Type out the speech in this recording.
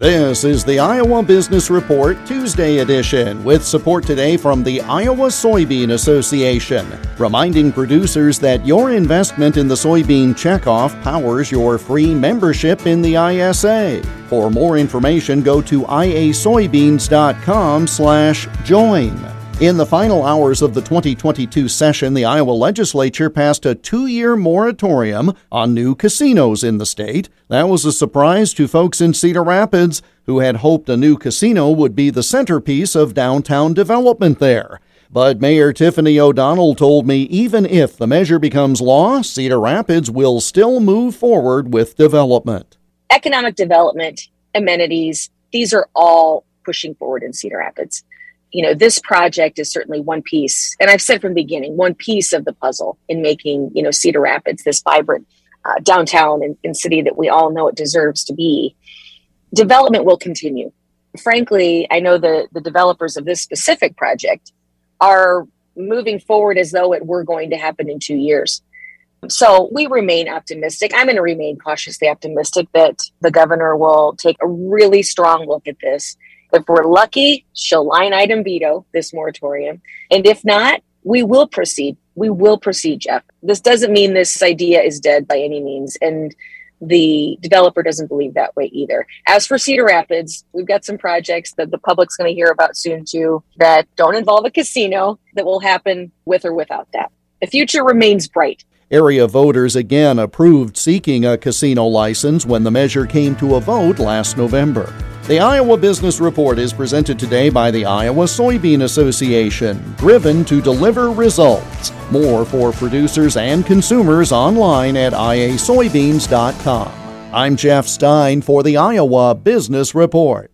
This is the Iowa Business Report Tuesday edition with support today from the Iowa Soybean Association, reminding producers that your investment in the soybean checkoff powers your free membership in the ISA. For more information, go to iasoybeans.com/join. In the final hours of the 2022 session, the Iowa legislature passed a two year moratorium on new casinos in the state. That was a surprise to folks in Cedar Rapids who had hoped a new casino would be the centerpiece of downtown development there. But Mayor Tiffany O'Donnell told me even if the measure becomes law, Cedar Rapids will still move forward with development. Economic development, amenities, these are all pushing forward in Cedar Rapids you know this project is certainly one piece and i've said from the beginning one piece of the puzzle in making you know cedar rapids this vibrant uh, downtown and, and city that we all know it deserves to be. Development will continue. Frankly i know the the developers of this specific project are moving forward as though it were going to happen in two years. So we remain optimistic. I'm going to remain cautiously optimistic that the governor will take a really strong look at this if we're lucky, she'll line item veto this moratorium. And if not, we will proceed. We will proceed, Jeff. This doesn't mean this idea is dead by any means. And the developer doesn't believe that way either. As for Cedar Rapids, we've got some projects that the public's going to hear about soon too that don't involve a casino that will happen with or without that. The future remains bright. Area voters again approved seeking a casino license when the measure came to a vote last November. The Iowa Business Report is presented today by the Iowa Soybean Association, driven to deliver results. More for producers and consumers online at iasoybeans.com. I'm Jeff Stein for the Iowa Business Report.